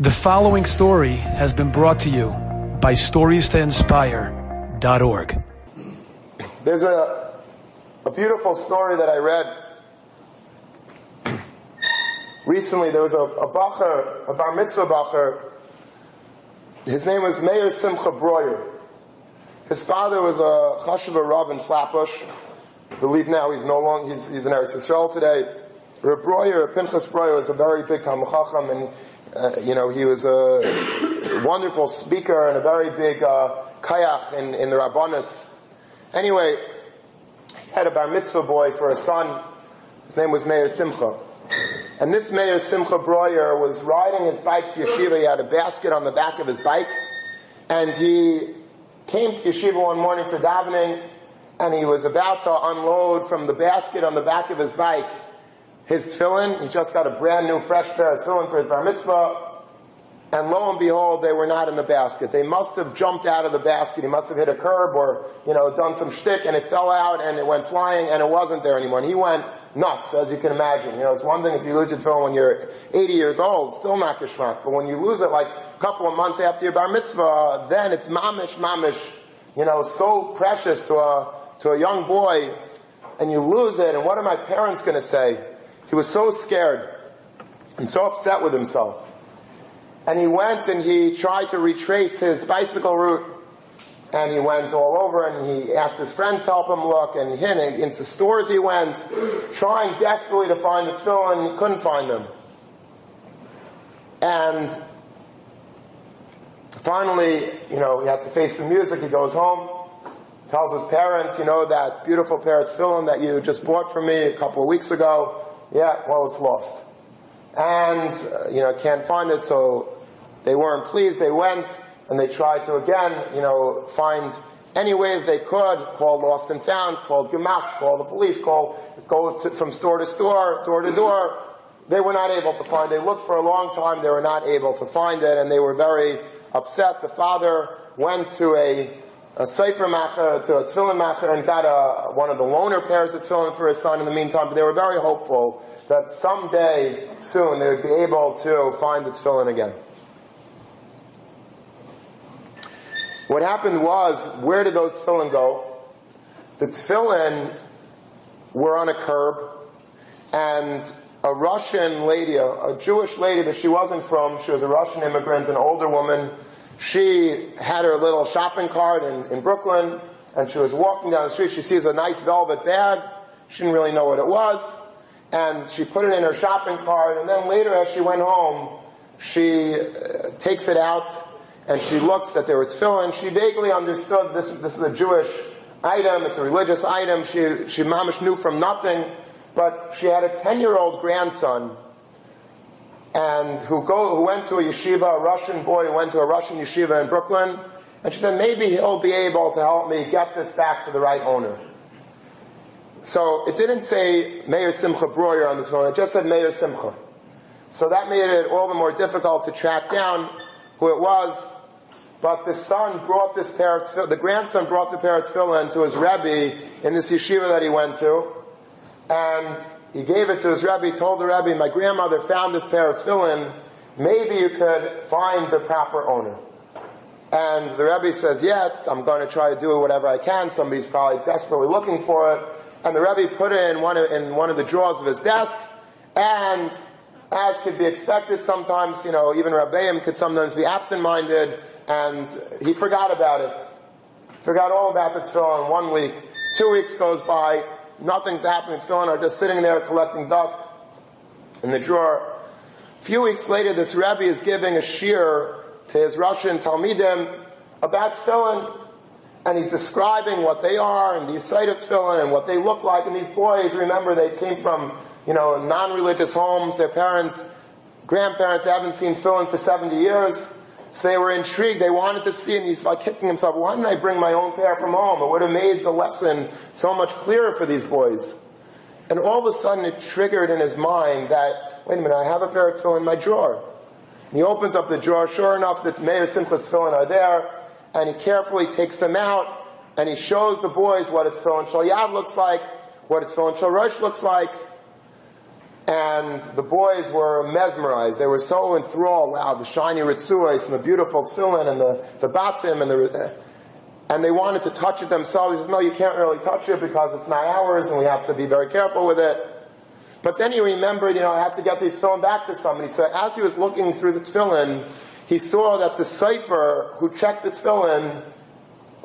The following story has been brought to you by StoriesToInspire.org. There's a, a beautiful story that I read recently. There was a, a bacher, a bar mitzvah bacher. His name was Meir Simcha Breuer. His father was a chashuva rav in Flatbush. I believe now he's no longer, he's, he's in Eretz Yisrael today. Reb Breuer, Pinchas Breuer, was a very big Talmud Chacham, and uh, you know he was a wonderful speaker and a very big uh, kayach in, in the Rabbanis. Anyway, he had a bar mitzvah boy for a son. His name was Meir Simcha. And this Meir Simcha Breuer was riding his bike to yeshiva. He had a basket on the back of his bike, and he came to yeshiva one morning for davening, and he was about to unload from the basket on the back of his bike his tefillin. He just got a brand new, fresh pair of tefillin for his bar mitzvah. And lo and behold, they were not in the basket. They must have jumped out of the basket. He must have hit a curb or, you know, done some shtick and it fell out and it went flying and it wasn't there anymore. And he went nuts, as you can imagine. You know, it's one thing if you lose your tefillin when you're 80 years old, still not geschmack. But when you lose it like a couple of months after your bar mitzvah, then it's mamish, mamish, you know, so precious to a, to a young boy and you lose it. And what are my parents going to say? He was so scared and so upset with himself. And he went and he tried to retrace his bicycle route. And he went all over and he asked his friends to help him look. And into stores he went, trying desperately to find the tefillin, and he couldn't find them. And finally, you know, he had to face the music. He goes home, tells his parents, you know, that beautiful pair of tefillin that you just bought for me a couple of weeks ago, yeah, well, it's lost. And, uh, you know, can't find it, so they weren't pleased. They went and they tried to again, you know, find any way that they could, call lost and found, call gemachs, call the police, call, go to, from store to store, door to door. They were not able to find it. They looked for a long time. They were not able to find it, and they were very upset. The father went to a a Sefer Macher to a Tefillin Macher and got a, one of the loaner pairs of Tefillin for his son in the meantime, but they were very hopeful that someday soon they would be able to find the Tefillin again. What happened was, where did those Tefillin go? The Tefillin were on a curb, and a Russian lady, a, a Jewish lady that she wasn't from, she was a Russian immigrant, an older woman, she had her little shopping cart in, in Brooklyn, and she was walking down the street. She sees a nice velvet bag. She didn't really know what it was. And she put it in her shopping cart, and then later as she went home, she uh, takes it out, and she looks that there was tefillin. She vaguely understood this, this is a Jewish item, it's a religious item. She, she mamish knew from nothing, but she had a 10-year-old grandson and who, go, who went to a yeshiva, a Russian boy who went to a Russian yeshiva in Brooklyn, and she said, maybe he'll be able to help me get this back to the right owner. So it didn't say Meir Simcha Breuer on the phone, it just said Mayor Simcha. So that made it all the more difficult to track down who it was. But the son brought this pair of the grandson brought the pair of tefillin to his Rebbe in this yeshiva that he went to. And he gave it to his rabbi, told the rabbi, my grandmother found this pair of tefillin, maybe you could find the proper owner. And the rabbi says, yes, I'm going to try to do whatever I can. Somebody's probably desperately looking for it. And the rabbi put it in one of, in one of the drawers of his desk, and as could be expected, sometimes, you know, even Rabbeim could sometimes be absent-minded, and he forgot about it. Forgot all about the tefillin one week. Two weeks goes by, nothing's happening. Tefillin are just sitting there collecting dust in the drawer. A few weeks later, this Rebbe is giving a shiur to his Russian Talmidim about tefillin, and he's describing what they are and the sight of tefillin and what they look like. And these boys, remember, they came from you know non-religious homes. Their parents, grandparents haven't seen tefillin for 70 years. So they were intrigued. They wanted to see, and he's like kicking himself. Why didn't I bring my own pair from home? It would have made the lesson so much clearer for these boys. And all of a sudden, it triggered in his mind that, wait a minute, I have a pair of tefillin in my drawer. And he opens up the drawer. Sure enough, the Meir Simcha's tefillin are there, and he carefully takes them out, and he shows the boys what a tefillin shel yad looks like, what a tefillin shel rosh looks like. And the boys were mesmerized. They were so enthralled, wow, the shiny retzuos and the beautiful tefillin and the, the batim and the, and they wanted to touch it themselves. He says, no, you can't really touch it because it's not ours and we have to be very careful with it. But then he remembered, you know, I have to get these tefillin back to somebody. So as he was looking through the tefillin, he saw that the sofer who checked the tefillin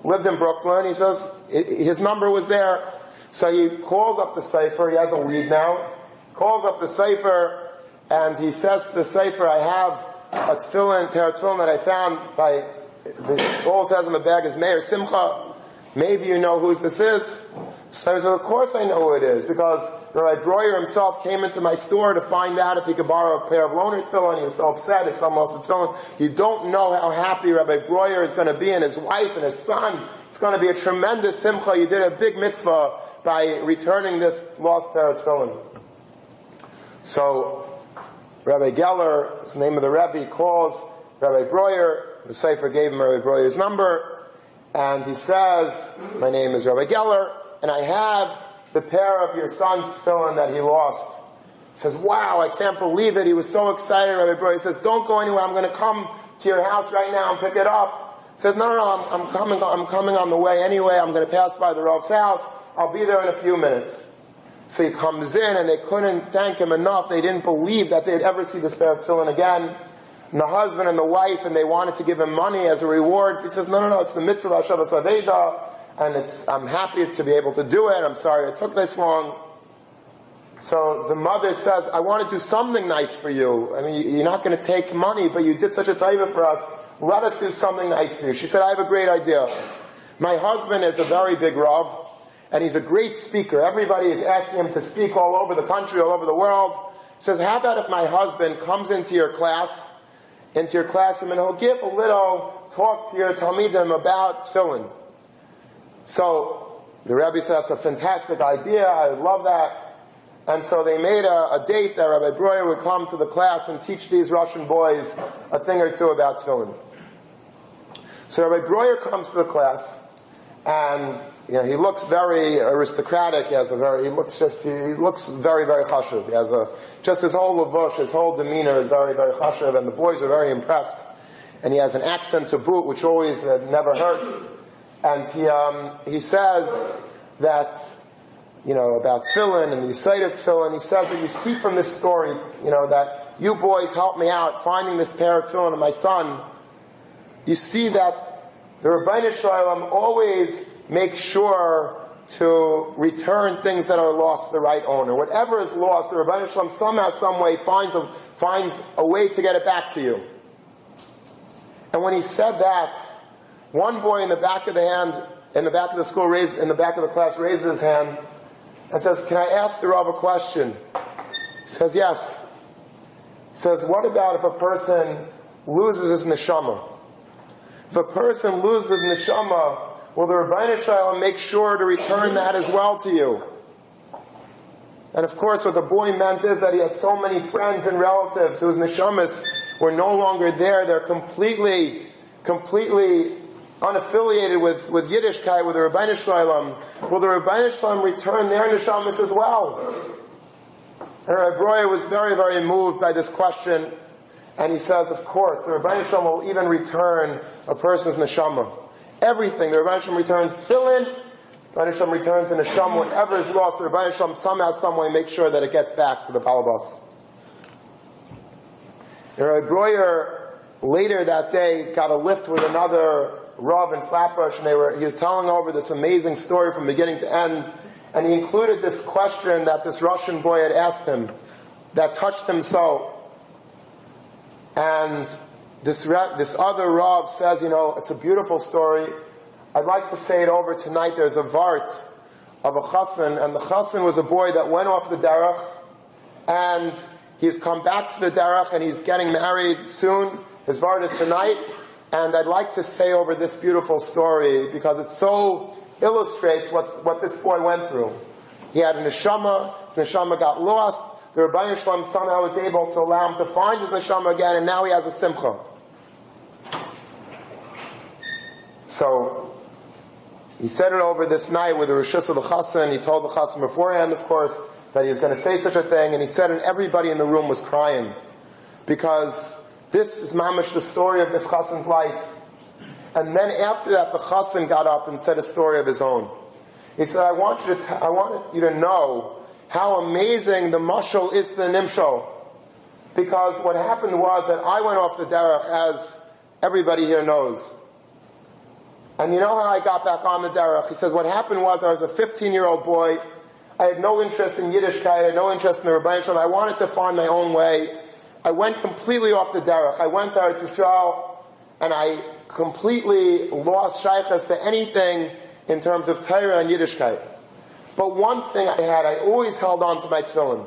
lived in Brooklyn. He says, his number was there. So he calls up the sofer. He has a lead now. Calls up the sofer and he says to the sofer, I have a tefillin, pair of tefillin that I found by, the, all it says in the bag is Meir Simcha. Maybe you know who this is. So I said, of course I know who it is, because Rabbi Breuer himself came into my store to find out if he could borrow a pair of loaner tefillin. He was so upset his son lost the tefillin. You don't know how happy Rabbi Breuer is going to be and his wife and his son. It's going to be a tremendous simcha. You did a big mitzvah by returning this lost pair of tefillin. So Rabbi Geller, the name of the Rebbe, calls Rabbi Breuer. The Sefer gave him Rabbi Breuer's number, and he says, "My name is Rabbi Geller, and I have the pair of your son's tefillin that he lost." He says, "Wow, I can't believe it! He was so excited." Rabbi Breuer says, "Don't go anywhere. I'm going to come to your house right now and pick it up." He says, "No, no, no. I'm, I'm coming. I'm coming on the way anyway. I'm going to pass by the Rav's house. I'll be there in a few minutes." So he comes in and they couldn't thank him enough. They didn't believe that they'd ever see this pair of tefillin again. And the husband and the wife, and they wanted to give him money as a reward. He says, no, no, no, it's the mitzvah of Shabbat and it's, I'm happy to be able to do it. I'm sorry it took this long. So the mother says, I want to do something nice for you. I mean, you're not going to take money, but you did such a favor for us. Let us do something nice for you. She said, I have a great idea. My husband is a very big Rav and he's a great speaker. Everybody is asking him to speak all over the country, all over the world. He says, how about if my husband comes into your class, into your classroom, and he'll give a little talk to your Talmidim about tefillin. So the Rebbe said, that's a fantastic idea. I love that. And so they made a, a, date that Rabbi Breuer would come to the class and teach these Russian boys a thing or two about tefillin. So Rabbi Breuer comes to the class, and you know, he looks very aristocratic. He has a very, he looks just, he, looks very, very chashuv. He has a, just his whole lavush, his whole demeanor is very, very chashuv, and the boys are very impressed. And he has an accent to boot, which always uh, never hurts. And he, um, he says that, you know, about tefillin and the of tefillin. He says that you see from this story, you know, that you boys helped me out finding this pair of tefillin of my son. You see that the Ribbono Shel Olam always makes sure to return things that are lost to the right owner. Whatever is lost, the Ribbono Shel Olam somehow, some way finds a, finds a way to get it back to you. And when he said that, one boy in the back of the hand, in the back of the school, raised, in the back of the class, raises his hand and says, "Can I ask the Rav a question?" He says, "Yes." He says, "What about if a person loses his neshama? If a person loses neshama, Will the Ribbono Shel Olam make sure to return that as well to you? And of course, what the boy meant is that he had so many friends and relatives whose neshamas were no longer there. They're completely, completely unaffiliated with, with Yiddishkeit, with the Ribbono Shel Olam. Will the Ribbono Shel Olam return their neshamas as well? And Rabbi Breuer was very, very moved by this question. And he says, of course, the Ribbono Shel Olam will even return a person's neshama everything. The Ribbono Shel Olam returns tefillin, Ribbono Shel Olam returns neshama, whatever is lost, the Ribbono Shel Olam somehow, some way makes sure that it gets back to the Palabas. Rabbi Breuer later that day got a lift with another Rav in Flatbush, and they were, he was telling over this amazing story from beginning to end, and he included this question that this Russian boy had asked him that touched him so. And this, this other Rav says, you know, it's a beautiful story. I'd like to say it over tonight. There's a Vart of a Chassan, and the Chassan was a boy that went off the Derech, and he's come back to the Derech, and he's getting married soon. His Vart is tonight, and I'd like to say over this beautiful story because it so illustrates what, what this boy went through. He had a neshama, his neshama got lost, the Ribbono Shel Olam somehow was able to allow him to find his neshama again, and now he has a simcha. So he said it over this night with the reshus of the Chassan. He told the Chassan beforehand, of course, that he was going to say such a thing, and he said, and everybody in the room was crying because this is mamish the story of this chassan's life. And then after that, the chassan got up and said a story of his own. He said, "I want you to, t- I want you to know how amazing the mushal is to the nimshal." Because what happened was that I went off the derech, as everybody here knows. And you know how I got back on the derech? He says, what happened was I was a 15-year-old boy. I had no interest in Yiddishkeit. I had no interest in the Rebbeinu. I wanted to find my own way. I went completely off the derech. I went to Eretz Yisrael, and I completely lost shaychus to anything in terms of Torah and Yiddishkeit. But one thing I had, I always held on to my tefillin.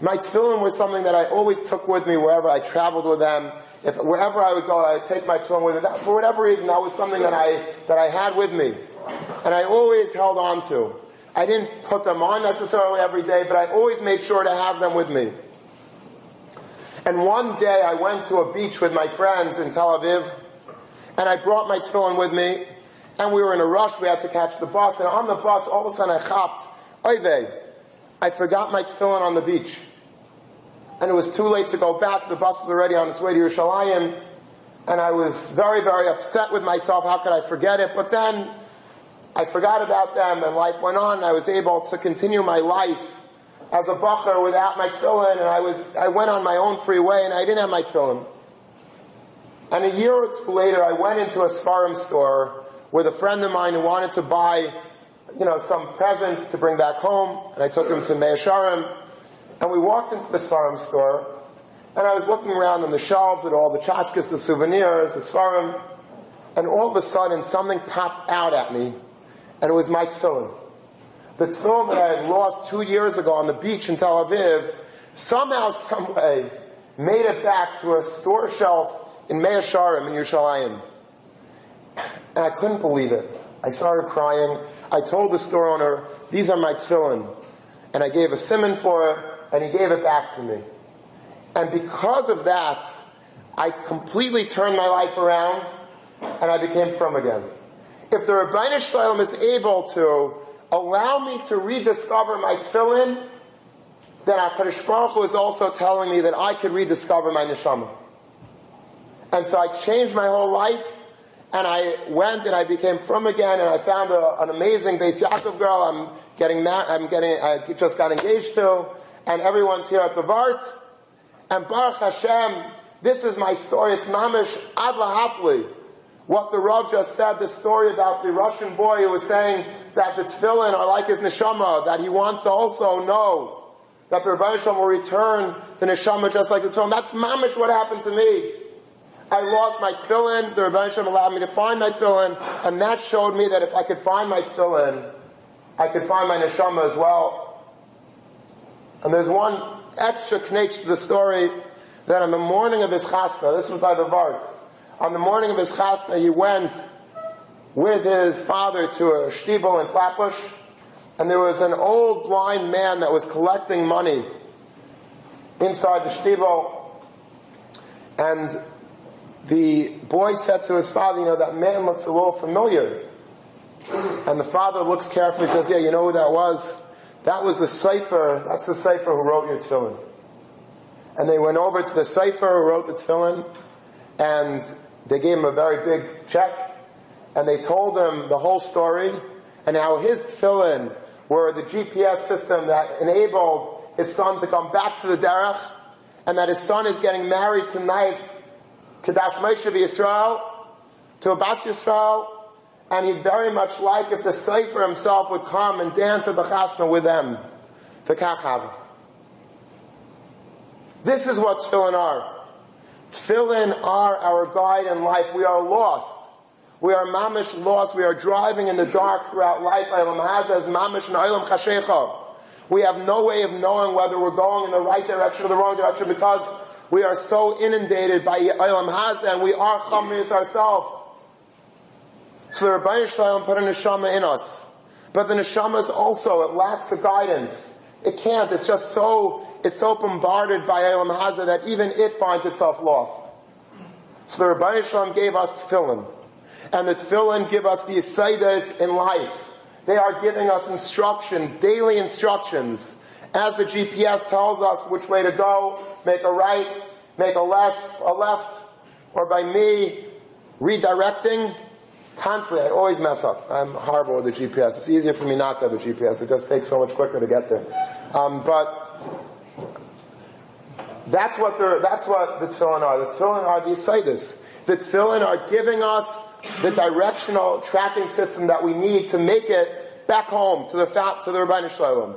My tefillin was something that I always took with me wherever I traveled with them. If wherever I would go, I would take my tefillin with me. That, for whatever reason, that was something that I that I had with me, and I always held on to. I didn't put them on necessarily every day, but I always made sure to have them with me. And one day, I went to a beach with my friends in Tel Aviv, and I brought my tefillin with me, and we were in a rush. We had to catch the bus, and on the bus, all of a sudden, I hopped. Oy I forgot my tefillin on the beach and it was too late to go back. The bus was already on its way to Yerushalayim, and I was very, very upset with myself. How could I forget it? But then I forgot about them, and life went on. I was able to continue my life as a bacher without my tefillin, and I was I went on my own free way, and I didn't have my tefillin. And a year or two later, I went into a Sfarim store with a friend of mine who wanted to buy, you know, some present to bring back home, and I took him to Mea Shearim, and we walked into the Sfarim store, and I was looking around on the shelves at all the tchotchkes, the souvenirs, the Sfarim, and all of a sudden something popped out at me, and it was my tefillin. The tefillin that I had lost two years ago on the beach in Tel Aviv, somehow, someway, made it back to a store shelf in Mea Shearim in Yerushalayim. And I couldn't believe it. I started crying. I told the store owner, these are my tefillin. And I gave a simon for it, and he gave it back to me. And because of that, I completely turned my life around and I became frum again. If the Ribbono Shel Olam is able to allow me to rediscover my tefillin, then HaKadosh Baruch Hu is also telling me that I could rediscover my neshama. And so I changed my whole life, and I went and I became frum again, and I found a, an amazing Beis Yaakov girl. I'm getting that. I'm getting. I just got engaged to, and everyone's here at the Vart. And Baruch Hashem, this is my story. It's Mamish Ad Lahafli. What the Rav just said, the story about the Russian boy who was saying that the tefillin are like his neshama, that he wants to also know that the Rebbeinu will return the neshama just like the tefillin. That's mamish what happened to me. I lost my tefillin. The Ribbono Shel Olam allowed me to find my tefillin, and that showed me that if I could find my tefillin, I could find my neshama as well. And there's one extra knetch to the story that on the morning of his chasna, this was by the Vart, on the morning of his chasna, he went with his father to a shtibel in Flatbush, and there was an old blind man that was collecting money inside the shtibel, and the boy said to his father, you know, that man looks a little familiar. And the father looks carefully, and says, yeah, you know who that was? That was the sofer. that's the sofer who wrote your tefillin. And they went over to the sofer who wrote the tefillin, and they gave him a very big check, and they told him the whole story, and how his tefillin were the GPS system that enabled his son to come back to the derech, and that his son is getting married tonight, Kedas Moshe Yisrael, to Abbas Yisrael, and he'd very much like if the Sefer himself would come and dance at the chasna with them. the Kachav. This is what tefillin are. Tefillin are our guide in life. We are lost. We are mamish lost. We are driving in the dark throughout life. mamish We have no way of knowing whether we're going in the right direction or the wrong direction because we are so inundated by Olam Hazeh and we are chamris ourselves. So the Ribbono Shel Olam put a neshama in us. But the neshama is also, it lacks the guidance. It can't. It's just so, it's so bombarded by Olam Hazeh that even it finds itself lost. So the Ribbono Shel Olam gave us tefillin. And the tefillin give us the asaidas in life. They are giving us instruction, daily instructions. As the GPS tells us which way to go, make a right, make a left, a left, or by me redirecting, constantly, I always mess up. I'm horrible with the GPS. It's easier for me not to have a GPS. It just takes so much quicker to get there. Um, but that's what the that's what the tefillin are. The tefillin are the asaitis. The tefillin are giving us the directional tracking system that we need to make it back home to the to the Ribbono Shel Olam.